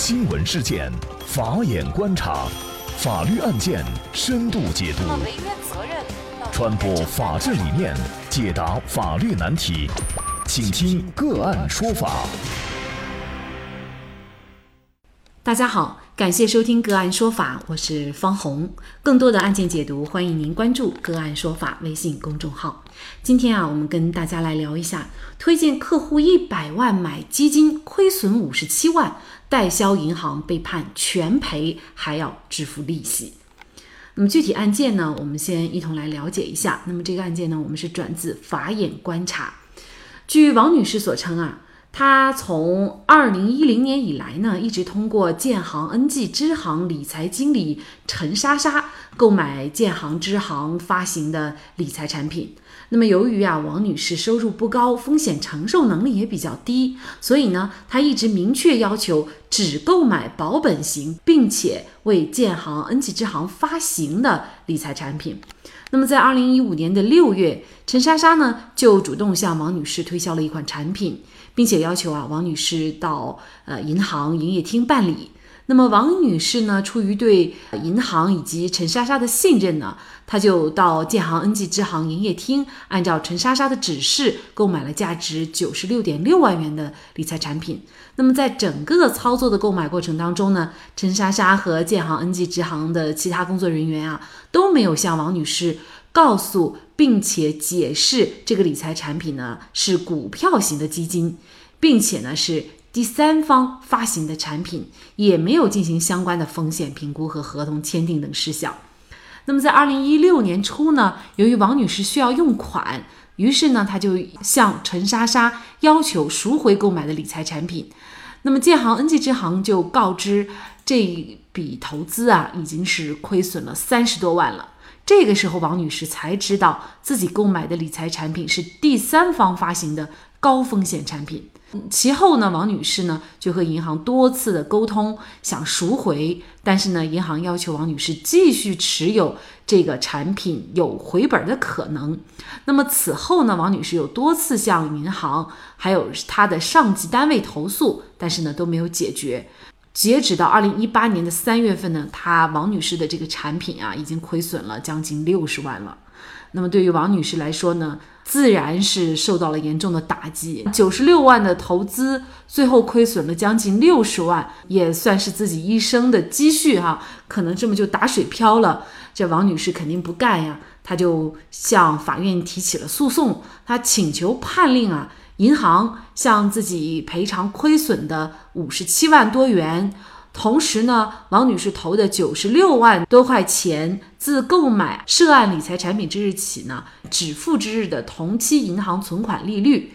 新闻事件，法眼观察，法律案件深度解读，传播法治理念，解答法律难题，请听个案说法。大家好，感谢收听个案说法，我是方红。更多的案件解读，欢迎您关注个案说法微信公众号。今天啊，我们跟大家来聊一下，推荐客户一百万买基金，亏损五十七万，代销银行被判全赔，还要支付利息。那么具体案件呢，我们先一同来了解一下。那么这个案件呢，我们是转自法眼观察。据王女士所称啊。她从二零一零年以来呢，一直通过建行 NG 支行理财经理陈莎莎购买建行支行发行的理财产品。那么由于啊，王女士收入不高，风险承受能力也比较低，所以呢，她一直明确要求只购买保本型，并且为建行 NG 支行发行的理财产品。那么在二零一五年的六月，陈莎莎呢就主动向王女士推销了一款产品。并且要求啊，王女士到呃银行营业厅办理。那么王女士呢，出于对银行以及陈莎莎的信任呢，她就到建行 NG 支行营业厅，按照陈莎莎的指示购买了价值九十六点六万元的理财产品。那么在整个操作的购买过程当中呢，陈莎莎和建行 NG 支行的其他工作人员啊，都没有向王女士。告诉并且解释这个理财产品呢是股票型的基金，并且呢是第三方发行的产品，也没有进行相关的风险评估和合同签订等事项。那么在二零一六年初呢，由于王女士需要用款，于是呢她就向陈莎莎要求赎回购买的理财产品。那么建行 NG 支行就告知这笔投资啊已经是亏损了三十多万了。这个时候，王女士才知道自己购买的理财产品是第三方发行的高风险产品。其后呢，王女士呢就和银行多次的沟通，想赎回，但是呢，银行要求王女士继续持有这个产品，有回本的可能。那么此后呢，王女士有多次向银行还有她的上级单位投诉，但是呢都没有解决。截止到二零一八年的三月份呢，她王女士的这个产品啊，已经亏损了将近六十万了。那么对于王女士来说呢，自然是受到了严重的打击。九十六万的投资，最后亏损了将近六十万，也算是自己一生的积蓄哈，可能这么就打水漂了。这王女士肯定不干呀，她就向法院提起了诉讼，她请求判令啊。银行向自己赔偿亏损的五十七万多元，同时呢，王女士投的九十六万多块钱，自购买涉案理财产品之日起呢，止付之日的同期银行存款利率。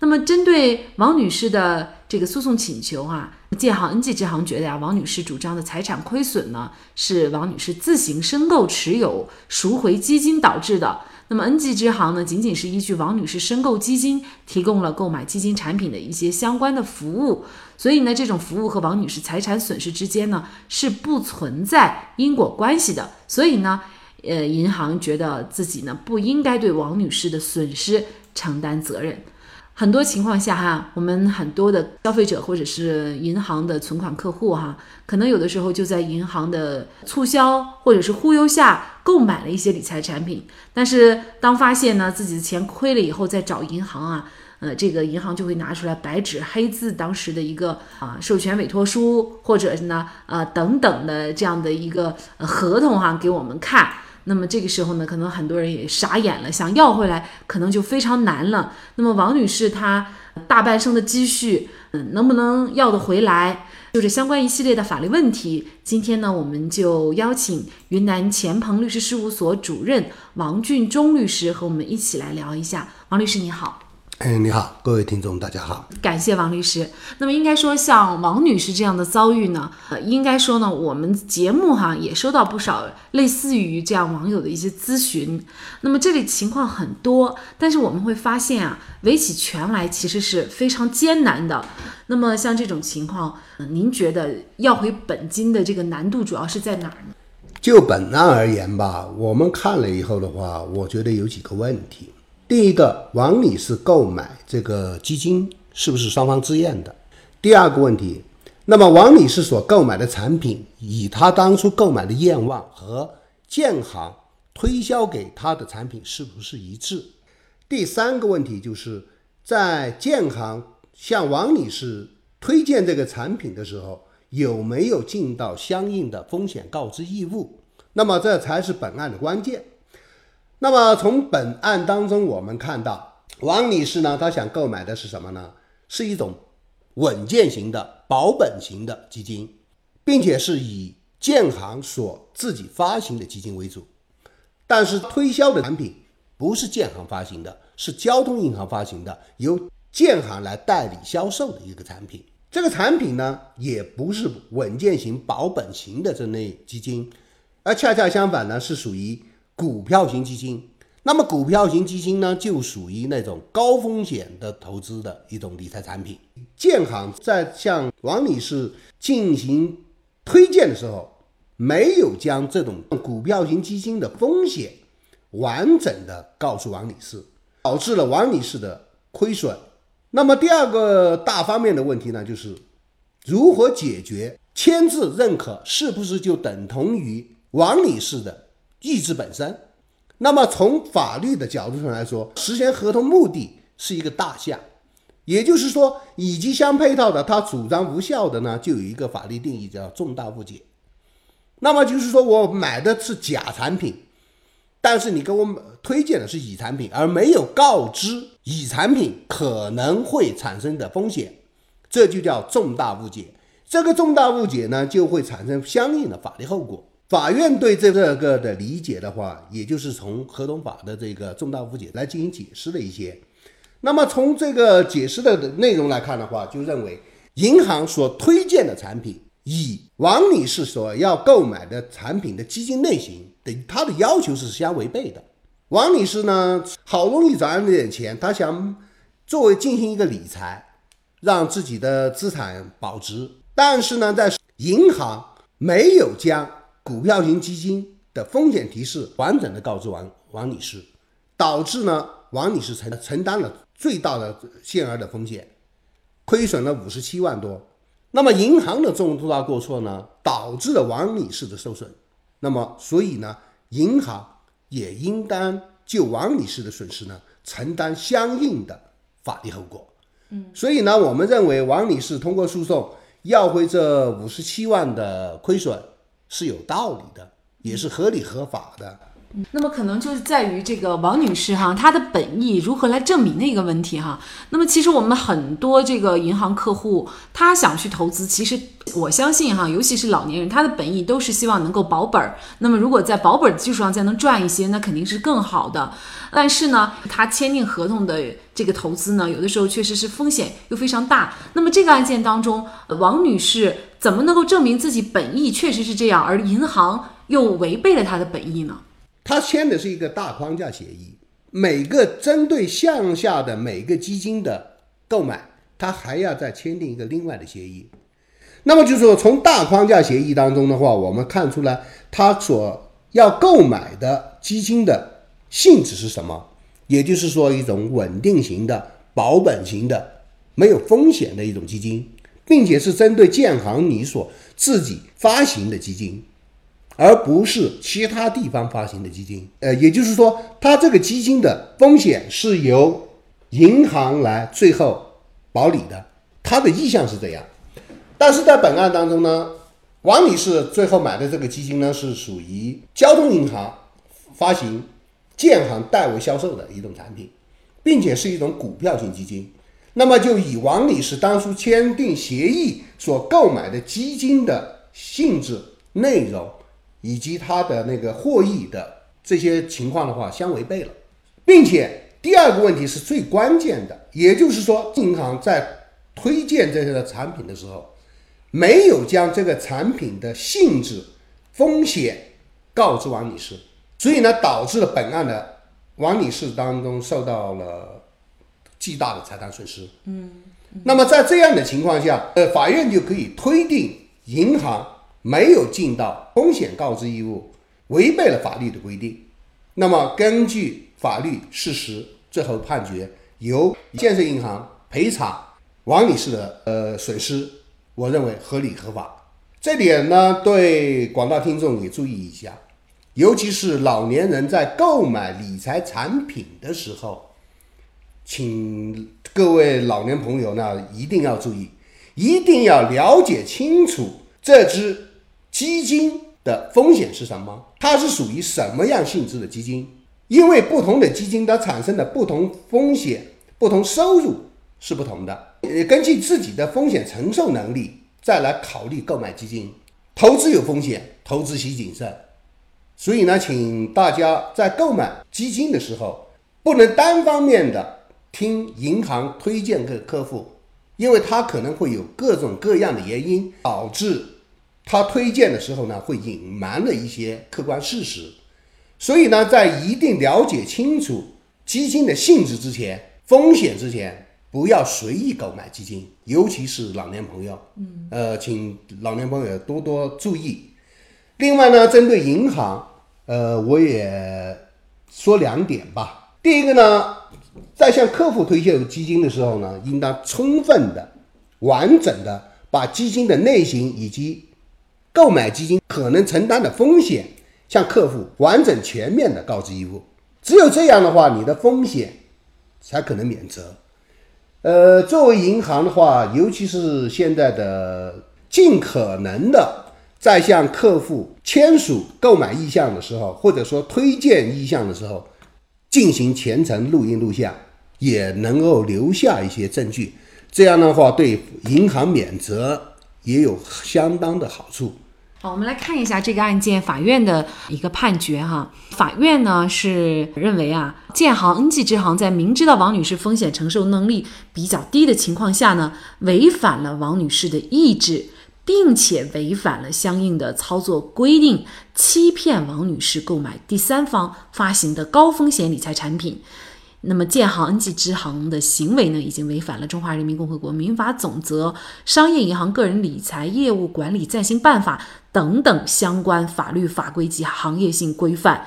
那么，针对王女士的这个诉讼请求啊，建行 NG 支行觉得呀，王女士主张的财产亏损呢，是王女士自行申购持有赎回基金导致的。那么，NG 支行呢，仅仅是依据王女士申购基金，提供了购买基金产品的一些相关的服务，所以呢，这种服务和王女士财产损失之间呢，是不存在因果关系的。所以呢，呃，银行觉得自己呢，不应该对王女士的损失承担责任。很多情况下哈，我们很多的消费者或者是银行的存款客户哈，可能有的时候就在银行的促销或者是忽悠下购买了一些理财产品，但是当发现呢自己的钱亏了以后，再找银行啊，呃，这个银行就会拿出来白纸黑字当时的一个啊授权委托书或者呢呃等等的这样的一个合同哈给我们看。那么这个时候呢，可能很多人也傻眼了，想要回来可能就非常难了。那么王女士她大半生的积蓄，嗯，能不能要得回来？就是相关一系列的法律问题，今天呢，我们就邀请云南钱鹏律师事务所主任王俊忠律师和我们一起来聊一下。王律师你好。哎，你好，各位听众，大家好，感谢王律师。那么应该说，像王女士这样的遭遇呢，呃，应该说呢，我们节目哈也收到不少类似于这样网友的一些咨询。那么这里情况很多，但是我们会发现啊，围起权来其实是非常艰难的。那么像这种情况，您觉得要回本金的这个难度主要是在哪儿呢？就本案而言吧，我们看了以后的话，我觉得有几个问题。第一个，王女士购买这个基金是不是双方自愿的？第二个问题，那么王女士所购买的产品，与她当初购买的愿望和建行推销给她的产品是不是一致？第三个问题就是在建行向王女士推荐这个产品的时候，有没有尽到相应的风险告知义务？那么这才是本案的关键。那么从本案当中，我们看到王女士呢，她想购买的是什么呢？是一种稳健型的保本型的基金，并且是以建行所自己发行的基金为主。但是推销的产品不是建行发行的，是交通银行发行的，由建行来代理销售的一个产品。这个产品呢，也不是稳健型保本型的这类基金，而恰恰相反呢，是属于。股票型基金，那么股票型基金呢，就属于那种高风险的投资的一种理财产品。建行在向王女士进行推荐的时候，没有将这种股票型基金的风险完整的告诉王女士，导致了王女士的亏损。那么第二个大方面的问题呢，就是如何解决签字认可是不是就等同于王女士的？意志本身，那么从法律的角度上来说，实现合同目的是一个大项，也就是说，以及相配套的，他主张无效的呢，就有一个法律定义叫重大误解。那么就是说我买的是假产品，但是你给我推荐的是乙产品，而没有告知乙产品可能会产生的风险，这就叫重大误解。这个重大误解呢，就会产生相应的法律后果。法院对这个个的理解的话，也就是从合同法的这个重大误解来进行解释的一些。那么从这个解释的内容来看的话，就认为银行所推荐的产品与王女士所要购买的产品的基金类型的它的要求是相违背的。王女士呢，好容易攒了点钱，她想作为进行一个理财，让自己的资产保值，但是呢，在银行没有将股票型基金的风险提示完整的告知王王女士，导致呢王女士承承担了最大的限额的风险，亏损了五十七万多。那么银行的重大过错呢，导致了王女士的受损。那么所以呢，银行也应当就王女士的损失呢承担相应的法律后果。嗯，所以呢，我们认为王女士通过诉讼要回这五十七万的亏损。是有道理的，也是合理合法的。那么可能就是在于这个王女士哈，她的本意如何来证明的一个问题哈。那么其实我们很多这个银行客户，他想去投资，其实我相信哈，尤其是老年人，他的本意都是希望能够保本儿。那么如果在保本的基础上再能赚一些，那肯定是更好的。但是呢，他签订合同的这个投资呢，有的时候确实是风险又非常大。那么这个案件当中，王女士怎么能够证明自己本意确实是这样，而银行又违背了他的本意呢？他签的是一个大框架协议，每个针对项下的每个基金的购买，他还要再签订一个另外的协议。那么就是说，从大框架协议当中的话，我们看出来他所要购买的基金的性质是什么？也就是说，一种稳定型的、保本型的、没有风险的一种基金，并且是针对建行你所自己发行的基金。而不是其他地方发行的基金，呃，也就是说，它这个基金的风险是由银行来最后保理的，它的意向是这样。但是在本案当中呢，王女士最后买的这个基金呢，是属于交通银行发行、建行代为销售的一种产品，并且是一种股票型基金。那么就以王女士当初签订协议所购买的基金的性质、内容。以及他的那个获益的这些情况的话相违背了，并且第二个问题是最关键的，也就是说银行在推荐这些的产品的时候，没有将这个产品的性质、风险告知王女士，所以呢导致了本案的王女士当中受到了巨大的财产损失。嗯，那么在这样的情况下，呃，法院就可以推定银行。没有尽到风险告知义务，违背了法律的规定。那么根据法律事实，最后判决由建设银行赔偿王女士的呃损失，我认为合理合法。这点呢，对广大听众也注意一下，尤其是老年人在购买理财产品的时候，请各位老年朋友呢一定要注意，一定要了解清楚这支基金的风险是什么，它是属于什么样性质的基金，因为不同的基金它产生的不同风险、不同收入是不同的，呃，根据自己的风险承受能力。再来考虑购买基金，投资有风险，投资需谨慎。所以呢，请大家在购买基金的时候，不能单方面的听银行推荐给客户，因为他可能会有各种各样的原因，导致他推荐的时候呢，会隐瞒了一些客观事实。所以呢，在一定了解清楚基金的性质之前，风险之前。不要随意购买基金，尤其是老年朋友。嗯，呃，请老年朋友多多注意。另外呢，针对银行，呃，我也说两点吧。第一个呢，在向客户推荐基金的时候呢，应当充分的、完整的把基金的类型以及购买基金可能承担的风险，向客户完整全面的告知义务。只有这样的话，你的风险才可能免责。呃，作为银行的话，尤其是现在的，尽可能的在向客户签署购买意向的时候，或者说推荐意向的时候，进行全程录音录像，也能够留下一些证据。这样的话，对银行免责也有相当的好处。好，我们来看一下这个案件法院的一个判决哈。法院呢是认为啊，建行、恩济支行在明知道王女士风险承受能力比较低的情况下呢，违反了王女士的意志，并且违反了相应的操作规定，欺骗王女士购买第三方发行的高风险理财产品。那么，建行、恩济支行的行为呢，已经违反了《中华人民共和国民法总则》《商业银行个人理财业务管理暂行办法》等等相关法律法规及行业性规范。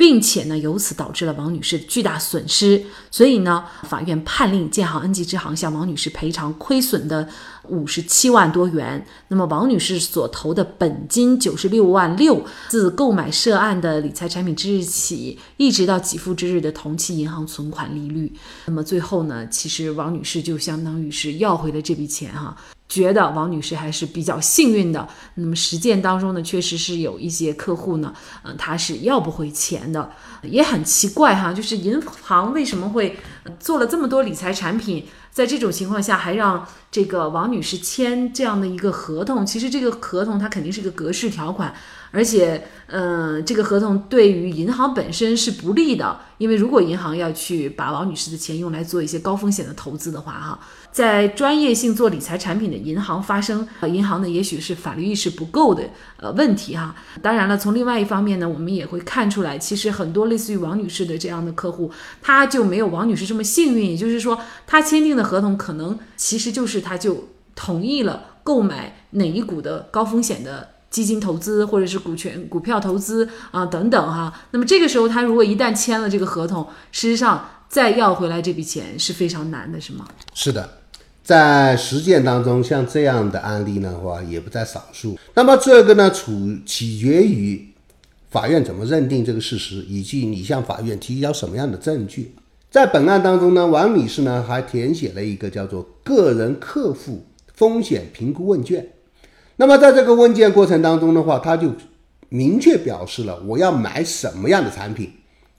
并且呢，由此导致了王女士巨大损失，所以呢，法院判令建行、恩济支行向王女士赔偿亏损的五十七万多元。那么，王女士所投的本金九十六万六，自购买涉案的理财产品之日起，一直到给付之日的同期银行存款利率。那么最后呢，其实王女士就相当于是要回了这笔钱哈。觉得王女士还是比较幸运的。那么实践当中呢，确实是有一些客户呢，嗯，他是要不回钱的，也很奇怪哈。就是银行为什么会做了这么多理财产品，在这种情况下还让这个王女士签这样的一个合同？其实这个合同它肯定是个格式条款。而且，嗯，这个合同对于银行本身是不利的，因为如果银行要去把王女士的钱用来做一些高风险的投资的话，哈，在专业性做理财产品的银行发生，呃，银行呢也许是法律意识不够的，呃，问题哈。当然了，从另外一方面呢，我们也会看出来，其实很多类似于王女士的这样的客户，他就没有王女士这么幸运，也就是说，他签订的合同可能其实就是他就同意了购买哪一股的高风险的。基金投资或者是股权股票投资啊等等哈，那么这个时候他如果一旦签了这个合同，事实上再要回来这笔钱是非常难的，是吗？是的，在实践当中，像这样的案例的话也不在少数。那么这个呢，处取决于法院怎么认定这个事实，以及你向法院提交什么样的证据。在本案当中呢，王女士呢还填写了一个叫做个人客户风险评估问卷。那么在这个问卷过程当中的话，他就明确表示了我要买什么样的产品，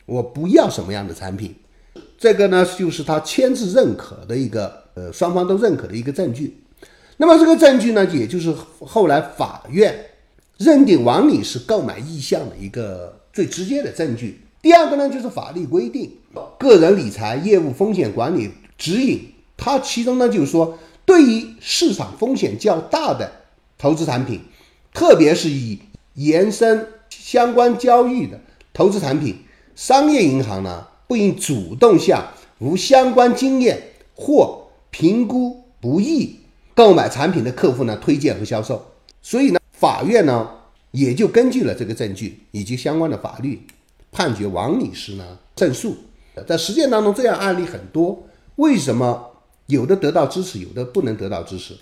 我不要什么样的产品。这个呢，就是他签字认可的一个呃双方都认可的一个证据。那么这个证据呢，也就是后来法院认定王女士购买意向的一个最直接的证据。第二个呢，就是法律规定个人理财业务风险管理指引，它其中呢就是说，对于市场风险较大的。投资产品，特别是以延伸相关交易的投资产品，商业银行呢不应主动向无相关经验或评估不易购买产品的客户呢推荐和销售。所以呢，法院呢也就根据了这个证据以及相关的法律，判决王女士呢胜诉。在实践当中，这样案例很多。为什么有的得到支持，有的不能得到支持？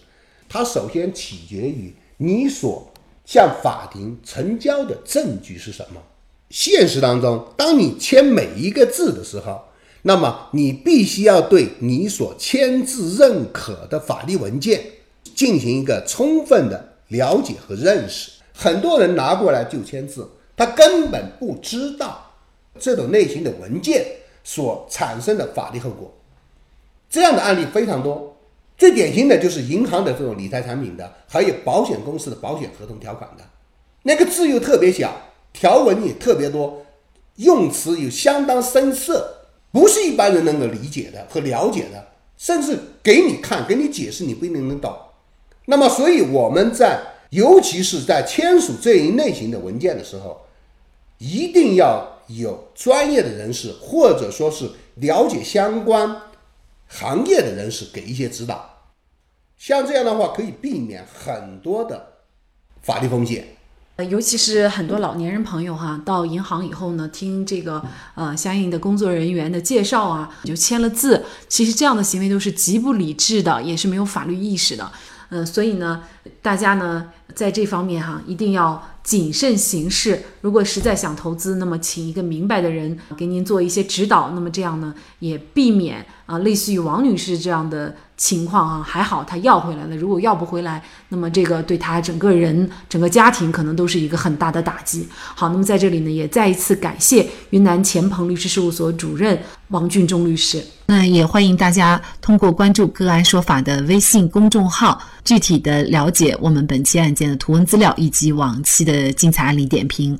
它首先取决于你所向法庭成交的证据是什么。现实当中，当你签每一个字的时候，那么你必须要对你所签字认可的法律文件进行一个充分的了解和认识。很多人拿过来就签字，他根本不知道这种类型的文件所产生的法律后果。这样的案例非常多，最典型的就是银行的这种理财产品的，还有保险公司的保险合同条款的，那个字又特别小。条文也特别多，用词有相当深涩，不是一般人能够理解的和了解的，甚至给你看、给你解释，你不一定能懂。那么，所以我们在尤其是在签署这一类型的文件的时候，一定要有专业的人士，或者说是了解相关行业的人士给一些指导。像这样的话，可以避免很多的法律风险。尤其是很多老年人朋友哈，到银行以后呢，听这个呃相应的工作人员的介绍啊，就签了字。其实这样的行为都是极不理智的，也是没有法律意识的。嗯，所以呢，大家呢在这方面哈，一定要谨慎行事。如果实在想投资，那么请一个明白的人给您做一些指导。那么这样呢，也避免啊，类似于王女士这样的。情况啊，还好他要回来了。如果要不回来，那么这个对他整个人、整个家庭可能都是一个很大的打击。好，那么在这里呢，也再一次感谢云南钱鹏律师事务所主任王俊忠律师。那也欢迎大家通过关注“个案说法”的微信公众号，具体的了解我们本期案件的图文资料以及往期的精彩案例点评。